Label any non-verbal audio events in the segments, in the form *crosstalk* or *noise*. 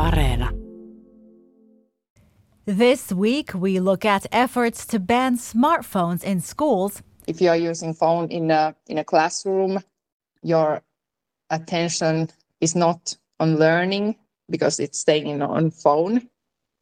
Areena. This week we look at efforts to ban smartphones in schools. If you are using phone in a in a classroom, your attention is not on learning because it's staying on phone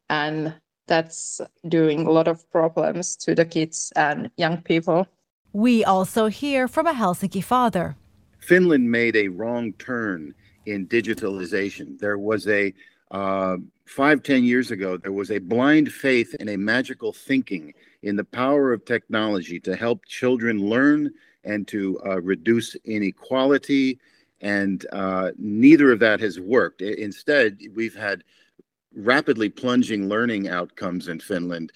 and that's doing a lot of problems to the kids and young people. We also hear from a Helsinki father. Finland made a wrong turn in digitalization. There was a uh, five, ten years ago, there was a blind faith and a magical thinking in the power of technology to help children learn and to uh, reduce inequality. And uh, neither of that has worked. Instead, we've had rapidly plunging learning outcomes in Finland.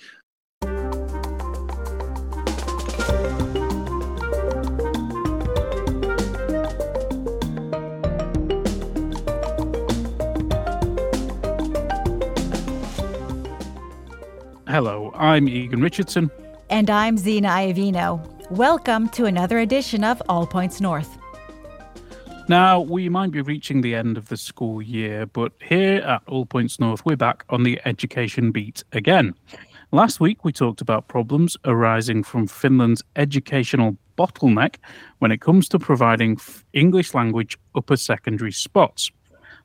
Hello, I'm Egan Richardson. And I'm Zena Iovino. Welcome to another edition of All Points North. Now, we might be reaching the end of the school year, but here at All Points North, we're back on the education beat again. Last week, we talked about problems arising from Finland's educational bottleneck when it comes to providing English language upper secondary spots.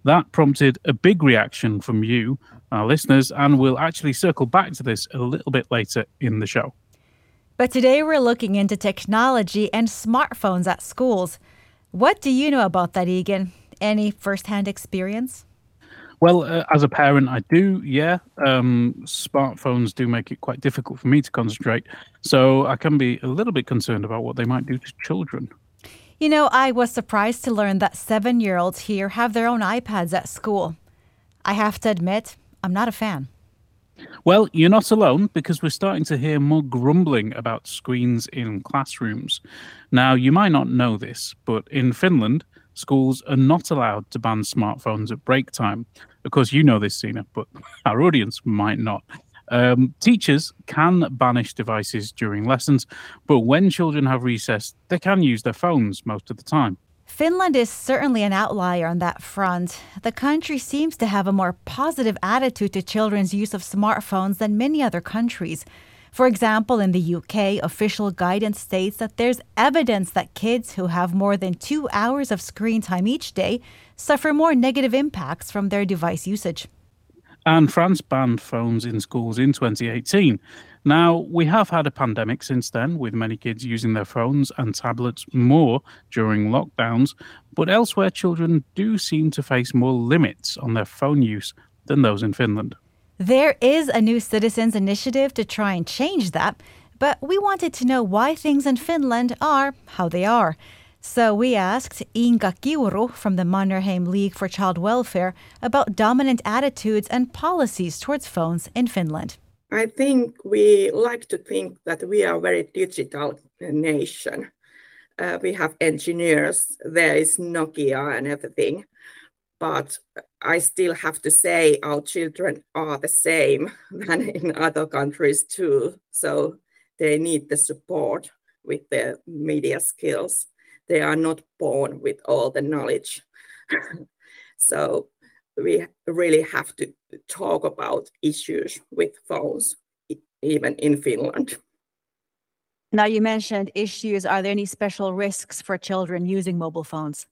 That prompted a big reaction from you, our listeners, and we'll actually circle back to this a little bit later in the show. But today we're looking into technology and smartphones at schools. What do you know about that, Egan? Any firsthand experience? Well, uh, as a parent, I do, yeah. Um, smartphones do make it quite difficult for me to concentrate. So I can be a little bit concerned about what they might do to children. You know, I was surprised to learn that seven year olds here have their own iPads at school. I have to admit, I'm not a fan. Well, you're not alone because we're starting to hear more grumbling about screens in classrooms. Now, you might not know this, but in Finland, schools are not allowed to ban smartphones at break time. Of course, you know this, Zena, but *laughs* our audience might not. Um, teachers can banish devices during lessons, but when children have recess, they can use their phones most of the time. Finland is certainly an outlier on that front. The country seems to have a more positive attitude to children's use of smartphones than many other countries. For example, in the UK, official guidance states that there's evidence that kids who have more than two hours of screen time each day suffer more negative impacts from their device usage. And France banned phones in schools in 2018. Now, we have had a pandemic since then, with many kids using their phones and tablets more during lockdowns, but elsewhere, children do seem to face more limits on their phone use than those in Finland. There is a new citizens initiative to try and change that, but we wanted to know why things in Finland are how they are. So we asked Inga Kiuru from the Mannerheim League for Child Welfare about dominant attitudes and policies towards phones in Finland. I think we like to think that we are a very digital nation. Uh, we have engineers, there is Nokia and everything. But I still have to say our children are the same *laughs* than in other countries too. So they need the support with their media skills they are not born with all the knowledge. *laughs* so we really have to talk about issues with phones, even in Finland. Now, you mentioned issues. Are there any special risks for children using mobile phones?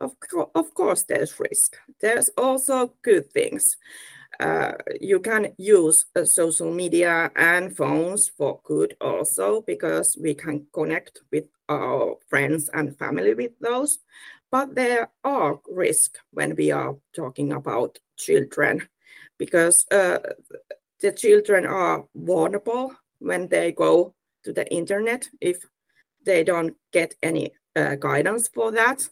Of, co- of course, there's risk. There's also good things. Uh, you can use uh, social media and phones for good also because we can connect with friends and family with those. But there are risks when we are talking about children because uh, the children are vulnerable when they go to the internet if they don't get any uh, guidance for that.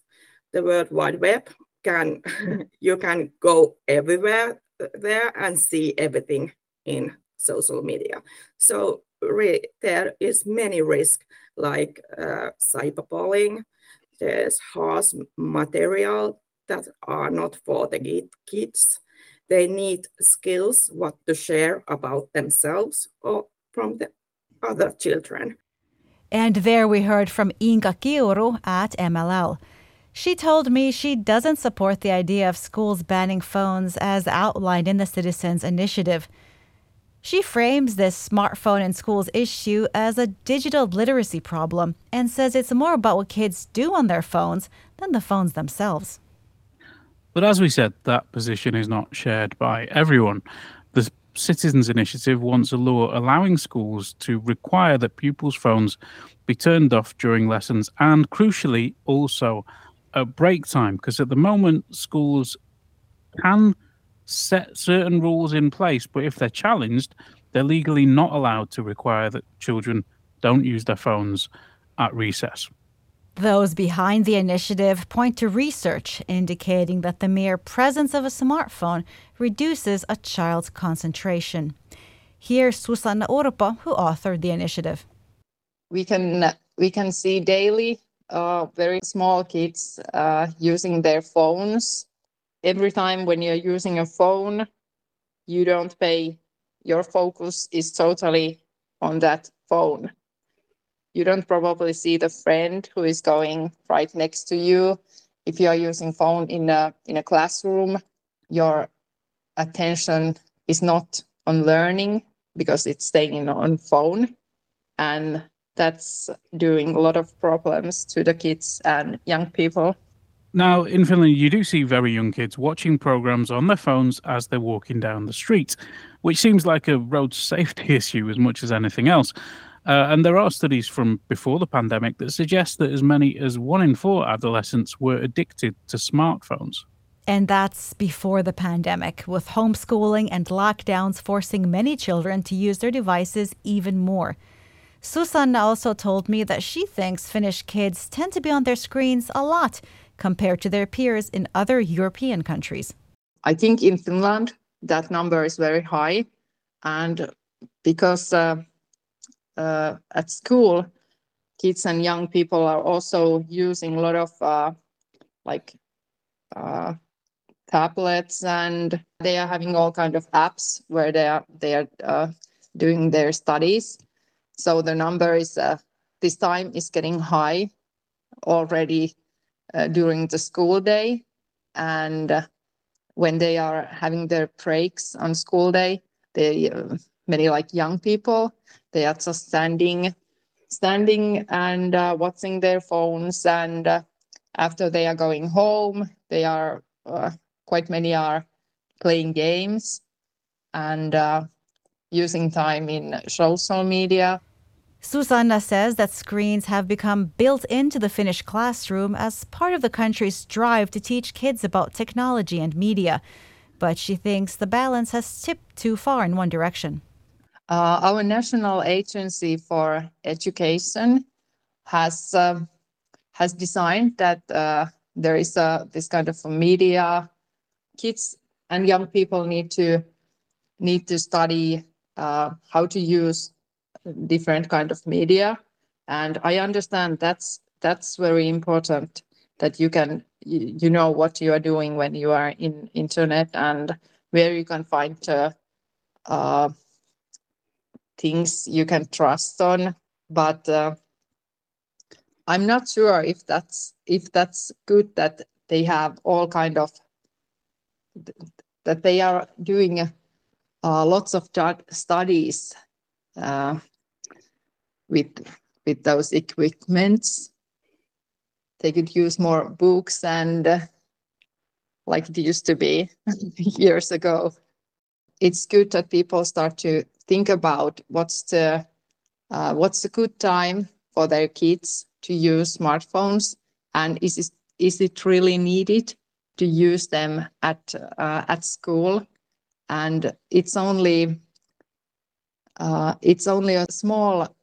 The World Wide Web can *laughs* you can go everywhere there and see everything in social media. So there is many risks like uh, cyberbullying. There's harsh material that are not for the kids. They need skills what to share about themselves or from the other children. And there we heard from Inka Kiuru at MLL. She told me she doesn't support the idea of schools banning phones as outlined in the Citizens Initiative. She frames this smartphone in schools issue as a digital literacy problem and says it's more about what kids do on their phones than the phones themselves. But as we said, that position is not shared by everyone. The Citizens Initiative wants a law allowing schools to require that pupils' phones be turned off during lessons and, crucially, also at break time. Because at the moment, schools can set certain rules in place, but if they're challenged, they're legally not allowed to require that children don't use their phones at recess. Those behind the initiative point to research indicating that the mere presence of a smartphone reduces a child's concentration. Here's Susanna Urpo, who authored the initiative. We can we can see daily uh, very small kids uh, using their phones every time when you're using a phone, you don't pay, your focus is totally on that phone. You don't probably see the friend who is going right next to you. If you are using phone in a in a classroom, your attention is not on learning because it's staying on phone. And that's doing a lot of problems to the kids and young people. Now, in Finland, you do see very young kids watching programs on their phones as they're walking down the street, which seems like a road *laughs* safety issue as much as anything else. Uh, and there are studies from before the pandemic that suggest that as many as one in four adolescents were addicted to smartphones. And that's before the pandemic, with homeschooling and lockdowns forcing many children to use their devices even more. Susanna also told me that she thinks Finnish kids tend to be on their screens a lot compared to their peers in other European countries? I think in Finland, that number is very high. And because uh, uh, at school, kids and young people are also using a lot of uh, like uh, tablets and they are having all kind of apps where they are they are uh, doing their studies so the number is uh, this time is getting high already during the school day and uh, when they are having their breaks on school day they uh, many like young people they are just standing standing and uh, watching their phones and uh, after they are going home they are quite many are playing games and using time in social media Susanna says that screens have become built into the Finnish classroom as part of the country's drive to teach kids about technology and media. But she thinks the balance has tipped too far in one direction. Uh, our National Agency for Education has uh, has designed that uh, there is a this kind of media. Kids and young people need to need to study uh, how to use different kind of media. And i understand that's that's very important that you can you, you know what you are doing when you are in internet and where you can find uh, uh, things you can trust on. But uh, i'm not sure if that's if that's good that they have all kind of that they are doing uh, lots of studies uh, with with those equipments. They could use more books and uh, like it used to be *laughs* years ago. It's good that people start to think about what's the uh, what's a good time for their kids to use smartphones and is it, is it really needed to use them at uh, at school and it's only uh, it's only a small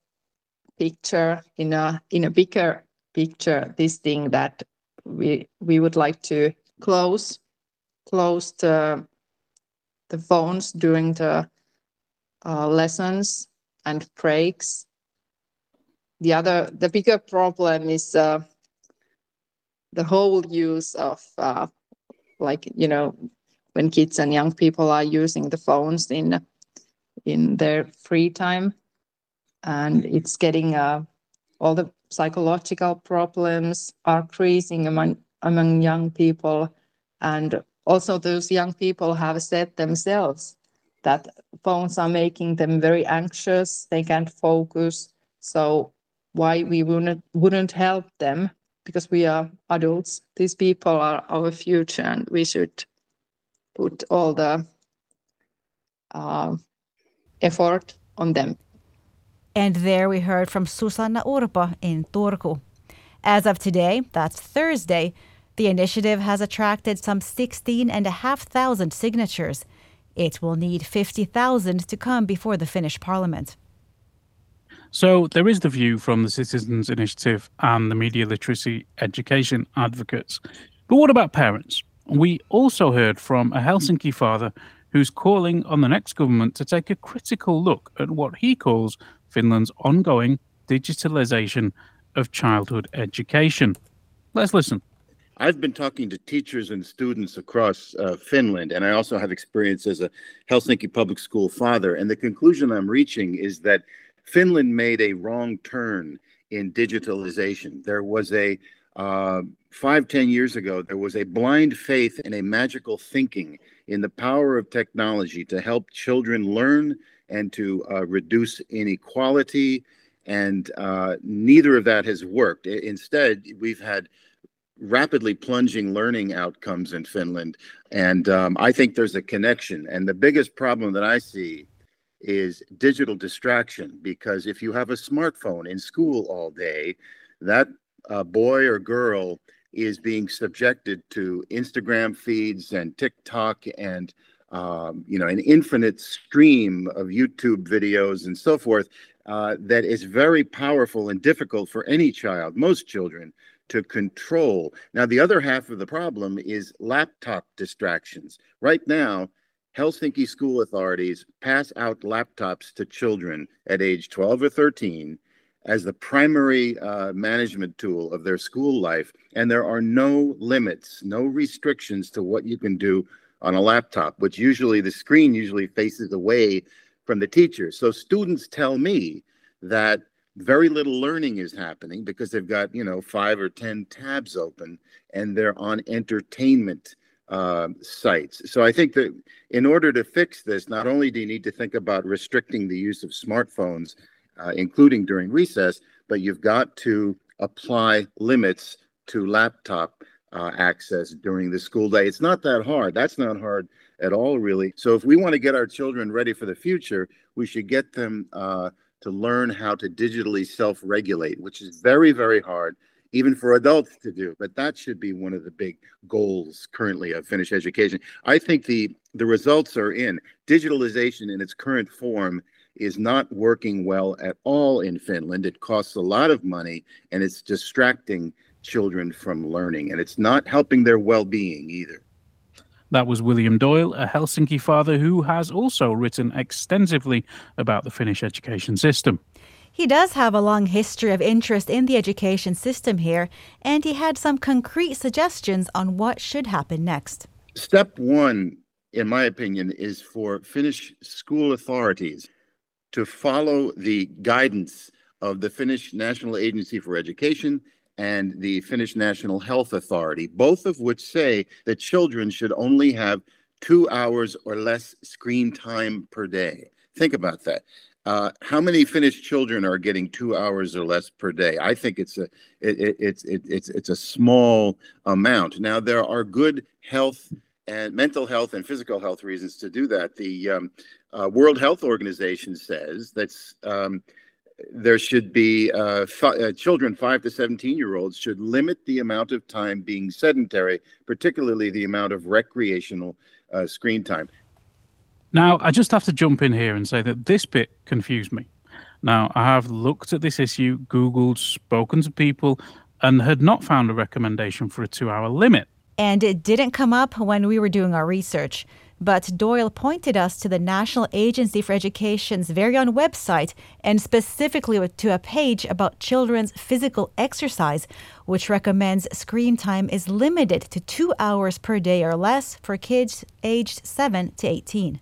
picture in a in a bigger picture this thing that we we would like to close close the the phones during the uh, lessons and breaks. The other the bigger problem is uh, the whole use of uh, like you know when kids and young people are using the phones in in their free time and it's getting uh, all the psychological problems are increasing among among young people. And also, those young people have said themselves that phones are making them very anxious, they can't focus. So, why we wouldn't, wouldn't help them because we are adults. These people are our future, and we should put all the uh, effort on them. And there we heard from Susanna Urpo in Turku. As of today, that's Thursday, the initiative has attracted some 16,500 signatures. It will need 50,000 to come before the Finnish parliament. So there is the view from the Citizens Initiative and the media literacy education advocates. But what about parents? We also heard from a Helsinki father who's calling on the next government to take a critical look at what he calls Finland's ongoing digitalization of childhood education. Let's listen. I've been talking to teachers and students across uh, Finland, and I also have experience as a Helsinki public school father. And the conclusion I'm reaching is that Finland made a wrong turn in digitalization. There was a uh, five, ten years ago, there was a blind faith and a magical thinking in the power of technology to help children learn and to uh, reduce inequality. And uh, neither of that has worked. Instead, we've had rapidly plunging learning outcomes in Finland. And um, I think there's a connection. And the biggest problem that I see is digital distraction because if you have a smartphone in school all day, that uh, boy or girl is being subjected to Instagram feeds and TikTok and um, you know an infinite stream of YouTube videos and so forth uh, that is very powerful and difficult for any child, most children, to control. Now, the other half of the problem is laptop distractions. Right now, Helsinki school authorities pass out laptops to children at age 12 or 13 as the primary uh, management tool of their school life. And there are no limits, no restrictions to what you can do on a laptop, which usually the screen usually faces away from the teacher. So students tell me that very little learning is happening because they've got you know five or ten tabs open and they're on entertainment uh, sites so i think that in order to fix this not only do you need to think about restricting the use of smartphones uh, including during recess but you've got to apply limits to laptop uh, access during the school day it's not that hard that's not hard at all really so if we want to get our children ready for the future we should get them uh, to learn how to digitally self regulate, which is very, very hard, even for adults to do. But that should be one of the big goals currently of Finnish education. I think the, the results are in. Digitalization in its current form is not working well at all in Finland. It costs a lot of money and it's distracting children from learning, and it's not helping their well being either. That was William Doyle, a Helsinki father who has also written extensively about the Finnish education system. He does have a long history of interest in the education system here, and he had some concrete suggestions on what should happen next. Step one, in my opinion, is for Finnish school authorities to follow the guidance of the Finnish National Agency for Education and the Finnish National Health Authority, both of which say that children should only have two hours or less screen time per day. Think about that. Uh, how many Finnish children are getting two hours or less per day? I think it's a it, it, it's it, it's it's a small amount. Now there are good health and mental health and physical health reasons to do that. The um, uh, World Health Organization says that's um, there should be uh, uh, children five to 17 year olds should limit the amount of time being sedentary, particularly the amount of recreational uh, screen time. Now, I just have to jump in here and say that this bit confused me. Now, I have looked at this issue, Googled, spoken to people, and had not found a recommendation for a two hour limit. And it didn't come up when we were doing our research. But Doyle pointed us to the National Agency for Education's very own website and specifically to a page about children's physical exercise, which recommends screen time is limited to two hours per day or less for kids aged 7 to 18.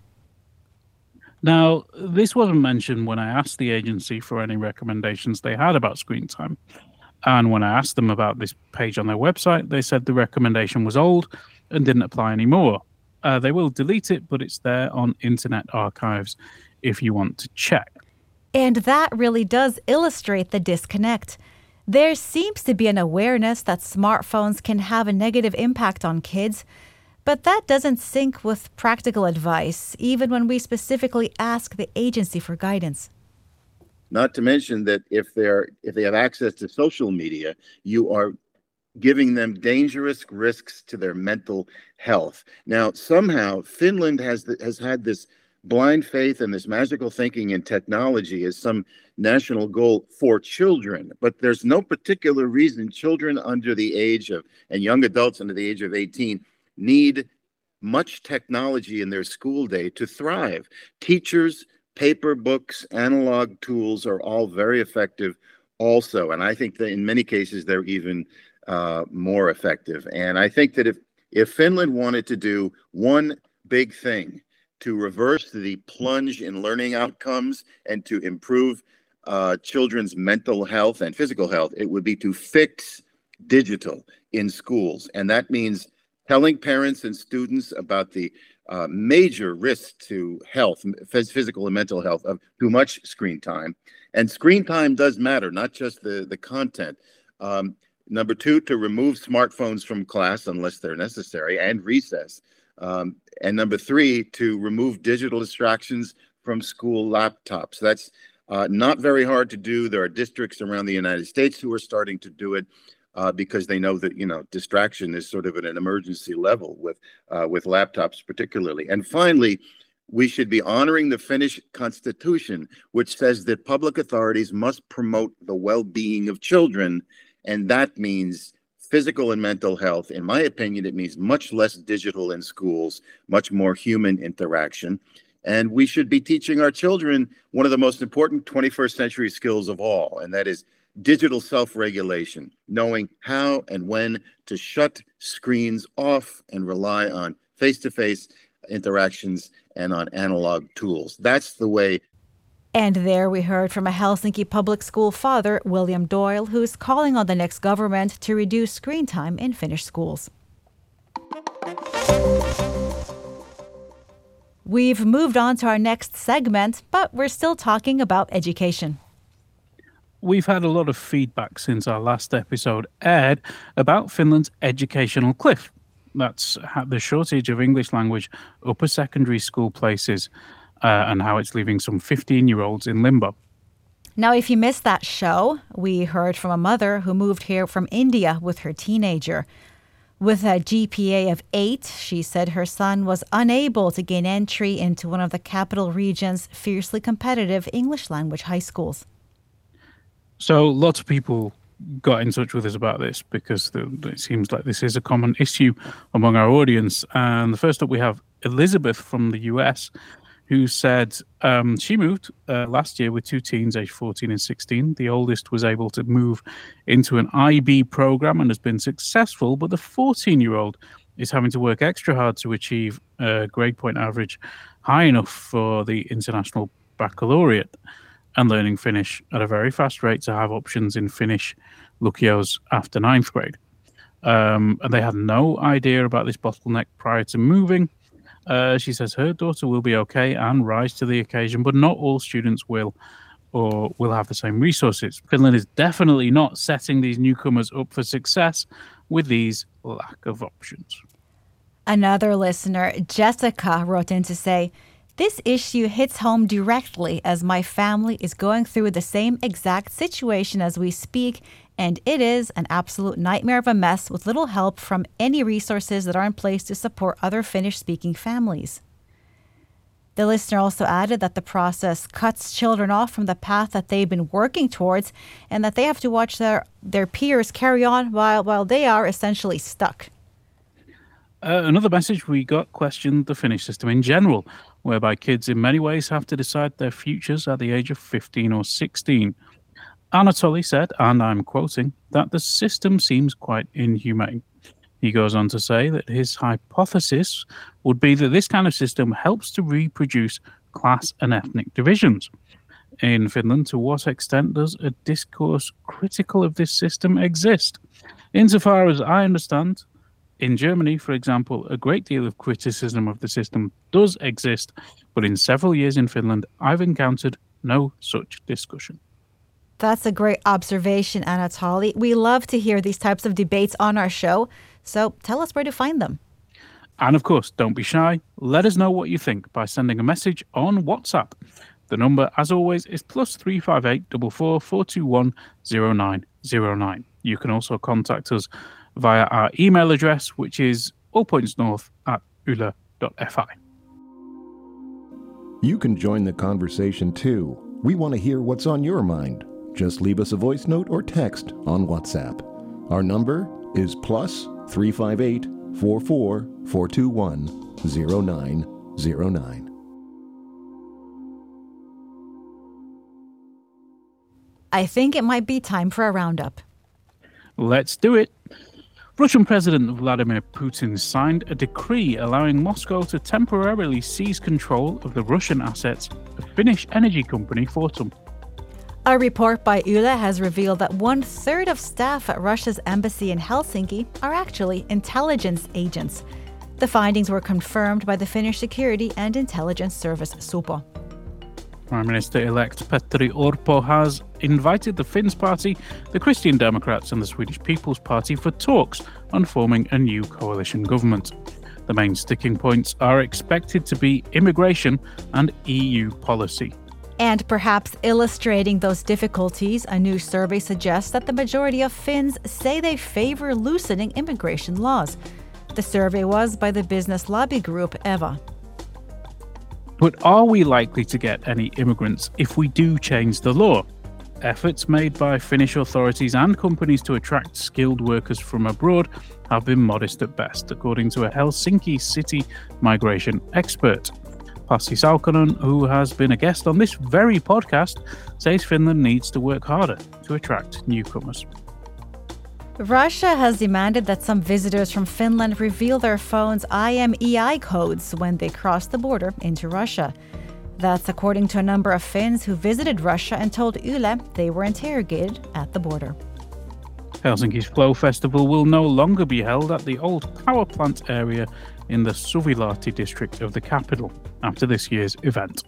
Now, this wasn't mentioned when I asked the agency for any recommendations they had about screen time. And when I asked them about this page on their website, they said the recommendation was old and didn't apply anymore. Uh, they will delete it, but it's there on Internet Archives if you want to check. And that really does illustrate the disconnect. There seems to be an awareness that smartphones can have a negative impact on kids, but that doesn't sync with practical advice, even when we specifically ask the agency for guidance. Not to mention that if they're if they have access to social media, you are giving them dangerous risks to their mental health. Now, somehow Finland has the, has had this blind faith and this magical thinking in technology as some national goal for children, but there's no particular reason children under the age of and young adults under the age of 18 need much technology in their school day to thrive. Teachers, paper books, analog tools are all very effective also. And I think that in many cases, they're even uh, more effective. And I think that if, if Finland wanted to do one big thing to reverse the plunge in learning outcomes and to improve uh, children's mental health and physical health, it would be to fix digital in schools. And that means telling parents and students about the uh, major risk to health, physical and mental health, of too much screen time. And screen time does matter, not just the, the content. Um, number two, to remove smartphones from class unless they're necessary and recess. Um, and number three, to remove digital distractions from school laptops. That's uh, not very hard to do. There are districts around the United States who are starting to do it uh, because they know that you know distraction is sort of at an emergency level with uh, with laptops particularly. And finally, we should be honoring the Finnish constitution, which says that public authorities must promote the well-being of children, and that means physical and mental health. In my opinion, it means much less digital in schools, much more human interaction. And we should be teaching our children one of the most important 21st century skills of all, and that is digital self regulation, knowing how and when to shut screens off and rely on face to face interactions and on analog tools. That's the way. And there we heard from a Helsinki public school father, William Doyle, who's calling on the next government to reduce screen time in Finnish schools. We've moved on to our next segment, but we're still talking about education we've had a lot of feedback since our last episode aired about Finland's educational cliff. That's the shortage of English language upper secondary school places uh, and how it's leaving some 15 year olds in limbo. Now, if you missed that show, we heard from a mother who moved here from India with her teenager. With a GPA of 8, she said her son was unable to gain entry into one of the capital region's fiercely competitive English language high schools. So lots of people got in touch with us about this because it seems like this is a common issue among our audience. And the first up, we have Elizabeth from the US, who said um, she moved uh, last year with two teens, aged 14 and 16. The oldest was able to move into an IB program and has been successful, but the 14 year old is having to work extra hard to achieve a grade point average high enough for the international baccalaureate and learning Finnish at a very fast rate to have options in Finnish lukios after ninth grade. Um, and they had no idea about this bottleneck prior to moving. Uh, she says her daughter will be okay and rise to the occasion, but not all students will or will have the same resources. Finland is definitely not setting these newcomers up for success with these lack of options. Another listener, Jessica, wrote in to say, this issue hits home directly as my family is going through the same exact situation as we speak, and it is an absolute nightmare of a mess with little help from any resources that are in place to support other Finnish speaking families. The listener also added that the process cuts children off from the path that they've been working towards and that they have to watch their, their peers carry on while, while they are essentially stuck. Uh, another message we got questioned the Finnish system in general whereby kids in many ways have to decide their futures at the age of 15 or 16. Anatoly said, and I'm quoting, that the system seems quite inhumane. He goes on to say that his hypothesis would be that this kind of system helps to reproduce class and ethnic divisions. in Finland, to what extent does a discourse critical of this system exist? Insofar as I understand, in Germany, for example, a great deal of criticism of the system does exist, but in several years in Finland, I've encountered no such discussion. That's a great observation, Anatoly. We love to hear these types of debates on our show, so tell us where to find them. And of course, don't be shy. Let us know what you think by sending a message on WhatsApp. The number, as always, is plus 358 421 0909. You can also contact us via our email address, which is allpointsnorth at yle.fi. You can join the conversation too. We want to hear what's on your mind. Just leave us a voice note or text on WhatsApp. Our number is plus 358 44 421 0909. I think it might be time for a roundup. Let's do it. Russian President Vladimir Putin signed a decree allowing Moscow to temporarily seize control of the Russian assets of Finnish energy company Fortum. A report by Yle has revealed that one third of staff at Russia's embassy in Helsinki are actually intelligence agents. The findings were confirmed by the Finnish Security and Intelligence Service SUPO. Prime Minister elect Petteri Orpo has invited the Finns Party, the Christian Democrats, and the Swedish People's Party for talks on forming a new coalition government. The main sticking points are expected to be immigration and EU policy. And perhaps illustrating those difficulties, a new survey suggests that the majority of Finns say they favor loosening immigration laws. The survey was by the business lobby group EVA. But are we likely to get any immigrants if we do change the law? Efforts made by Finnish authorities and companies to attract skilled workers from abroad have been modest at best, according to a Helsinki city migration expert. Pasi Saukkonen, who has been a guest on this very podcast, says Finland needs to work harder to attract newcomers. Russia has demanded that some visitors from Finland reveal their phone's IMEI codes when they cross the border into Russia. That's according to a number of Finns who visited Russia and told Yle they were interrogated at the border. Helsinki's Flow Festival will no longer be held at the old power plant area in the Suvilahti district of the capital after this year's event.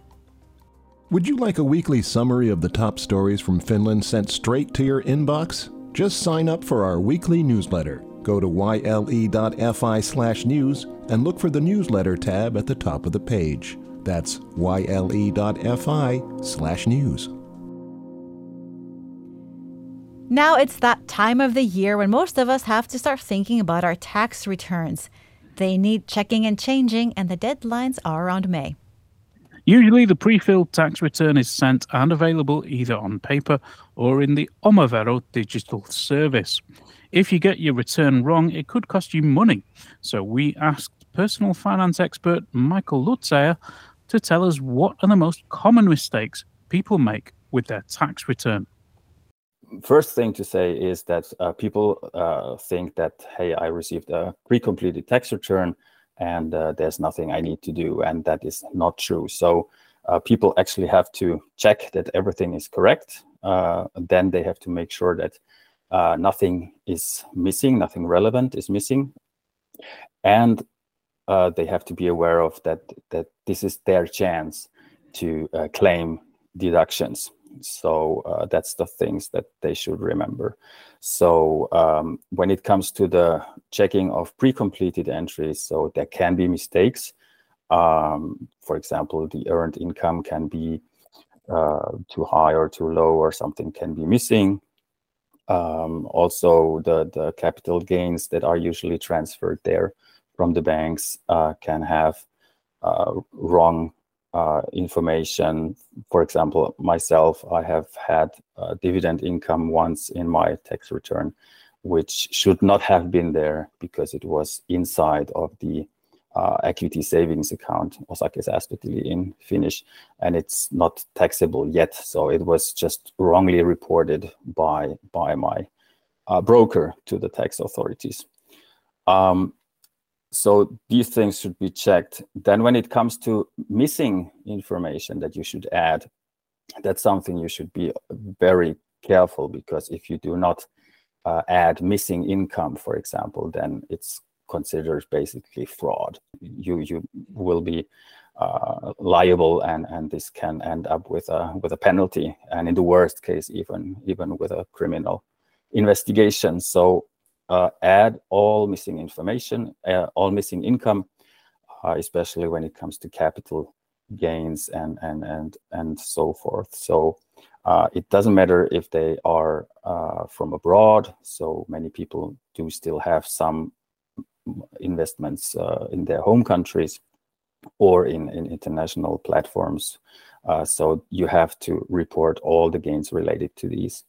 Would you like a weekly summary of the top stories from Finland sent straight to your inbox? Just sign up for our weekly newsletter. Go to yle.fi slash news and look for the newsletter tab at the top of the page. That's yle.fi slash news. Now it's that time of the year when most of us have to start thinking about our tax returns. They need checking and changing, and the deadlines are around May. Usually, the pre filled tax return is sent and available either on paper or in the Omavero digital service. If you get your return wrong, it could cost you money. So, we asked personal finance expert Michael Lutzeyer to tell us what are the most common mistakes people make with their tax return first thing to say is that uh, people uh, think that hey i received a pre-completed tax return and uh, there's nothing i need to do and that is not true. So uh, people actually have to check that everything is correct uh, then they have to make sure that uh, nothing is missing nothing relevant is missing. And they have to be aware of that that this is their chance to claim deductions so uh, that's the things that they should remember. So um, when it comes to the checking of pre-completed entries, so there can be mistakes. Um, for example, the earned income can be uh, too high or too low, or something can be missing. Um, also, the the capital gains that are usually transferred there from the banks uh, can have uh, wrong uh, information. For example, myself, I have had uh, dividend income once in my tax return, which should not have been there because it was inside of the uh, equity savings account, osakesäästötili in Finnish, and it's not taxable yet. So it was just wrongly reported by by my uh, broker to the tax authorities. Um, so these things should be checked then when it comes to missing information that you should add that's something you should be very careful because if you do not uh, add missing income, for example, then it's considered basically fraud. You you will be uh, liable, and and this can end up with a with a penalty, and in the worst case, even even with a criminal investigation. So uh, add all missing information, uh, all missing income, uh, especially when it comes to capital gains and and and and so forth. So uh, it doesn't matter if they are uh, from abroad. So many people do still have some investments uh, in their home countries or in, in international platforms. So you have to report all the gains related to these,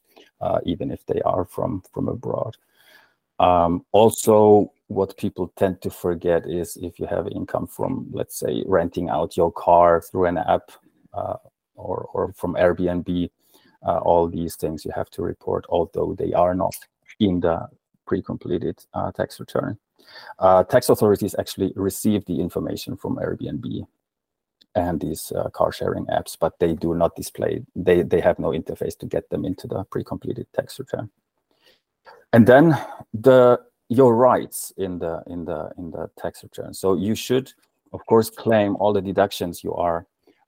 even if they are from from abroad. Um, also, what people tend to forget is if you have income from, let's say, renting out your car through an app uh, or, or from Airbnb, uh, all these things you have to report, although they are not in the pre-completed uh, tax return. Uh, tax authorities actually receive the information from Airbnb and these uh, car sharing apps, but they do not display, they, they have no interface to get them into the pre-completed tax return and then the your rights in the in the in the tax return. So you should of course claim all the deductions you are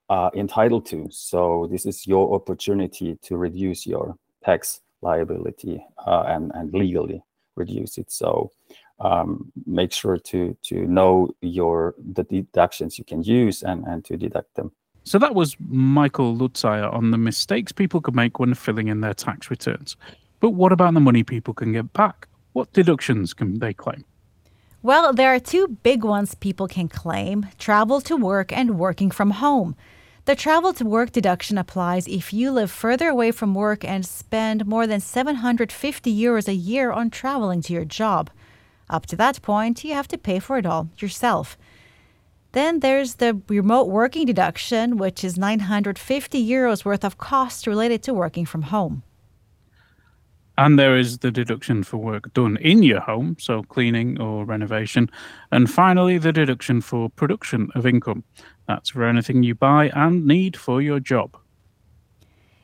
uh, entitled to. So this is your opportunity to reduce your tax liability uh, and and legally reduce it. So um, make sure to to know your the deductions you can use and and to deduct them. So that was Michael Lutzeyer on the mistakes people could make when filling in their tax returns. But what about the money people can get back? What deductions can they claim? Well, there are two big ones people can claim travel to work and working from home. The travel to work deduction applies if you live further away from work and spend more than 750 euros a year on traveling to your job. Up to that point, you have to pay for it all yourself. Then there's the remote working deduction, which is 950 euros worth of costs related to working from home. And there is the deduction for work done in your home, so cleaning or renovation. And finally, the deduction for production of income. That's for anything you buy and need for your job.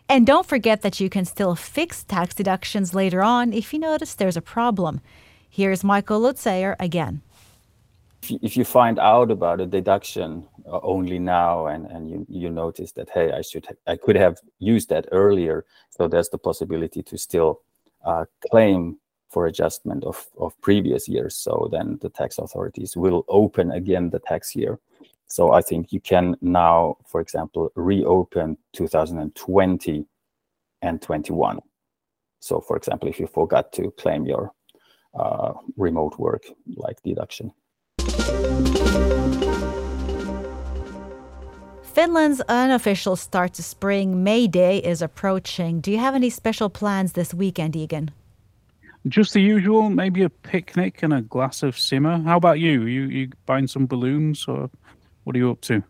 And don't forget that you can still fix tax deductions later on if you notice there's a problem. Here's Michael Lutzeyer again. If you find out about a deduction uh, only now and, and you, you notice that, hey, I should I could have used that earlier, so there's the possibility to still uh, claim for adjustment of, of previous years. So then the tax authorities will open again the tax year. So I think you can now, for example, reopen 2020 and 21. So, for example, if you forgot to claim your uh, remote work like deduction. Finland's unofficial start to spring, May Day, is approaching. Do you have any special plans this weekend, Egan? Just the usual, maybe a picnic and a glass of sima. How about you? You you buying some balloons or what are you up to?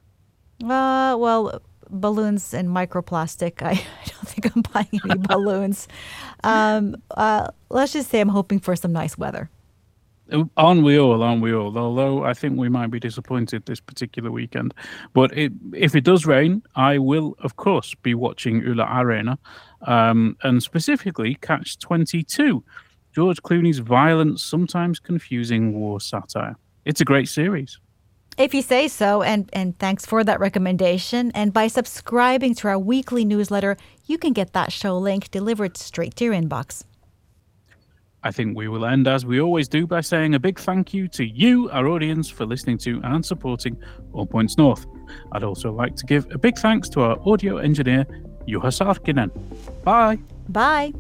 Uh, well, balloons and microplastic. I, *laughs* I don't think I'm buying any *laughs* balloons. Um, uh, let's just say I'm hoping for some nice weather. Aren't we all? Aren't we all? Although I think we might be disappointed this particular weekend. But it, if it does rain, I will, of course, be watching Yle Areena um, and specifically Catch 22, George Clooney's violent, sometimes confusing war satire. It's a great series. If you say so, and, and thanks for that recommendation. And by subscribing to our weekly newsletter, you can get that show link delivered straight to your inbox. I think we will end as we always do by saying a big thank you to you, our audience, for listening to and supporting All Points North. I'd also like to give a big thanks to our audio engineer, Juha Sarkkinen. Bye. Bye.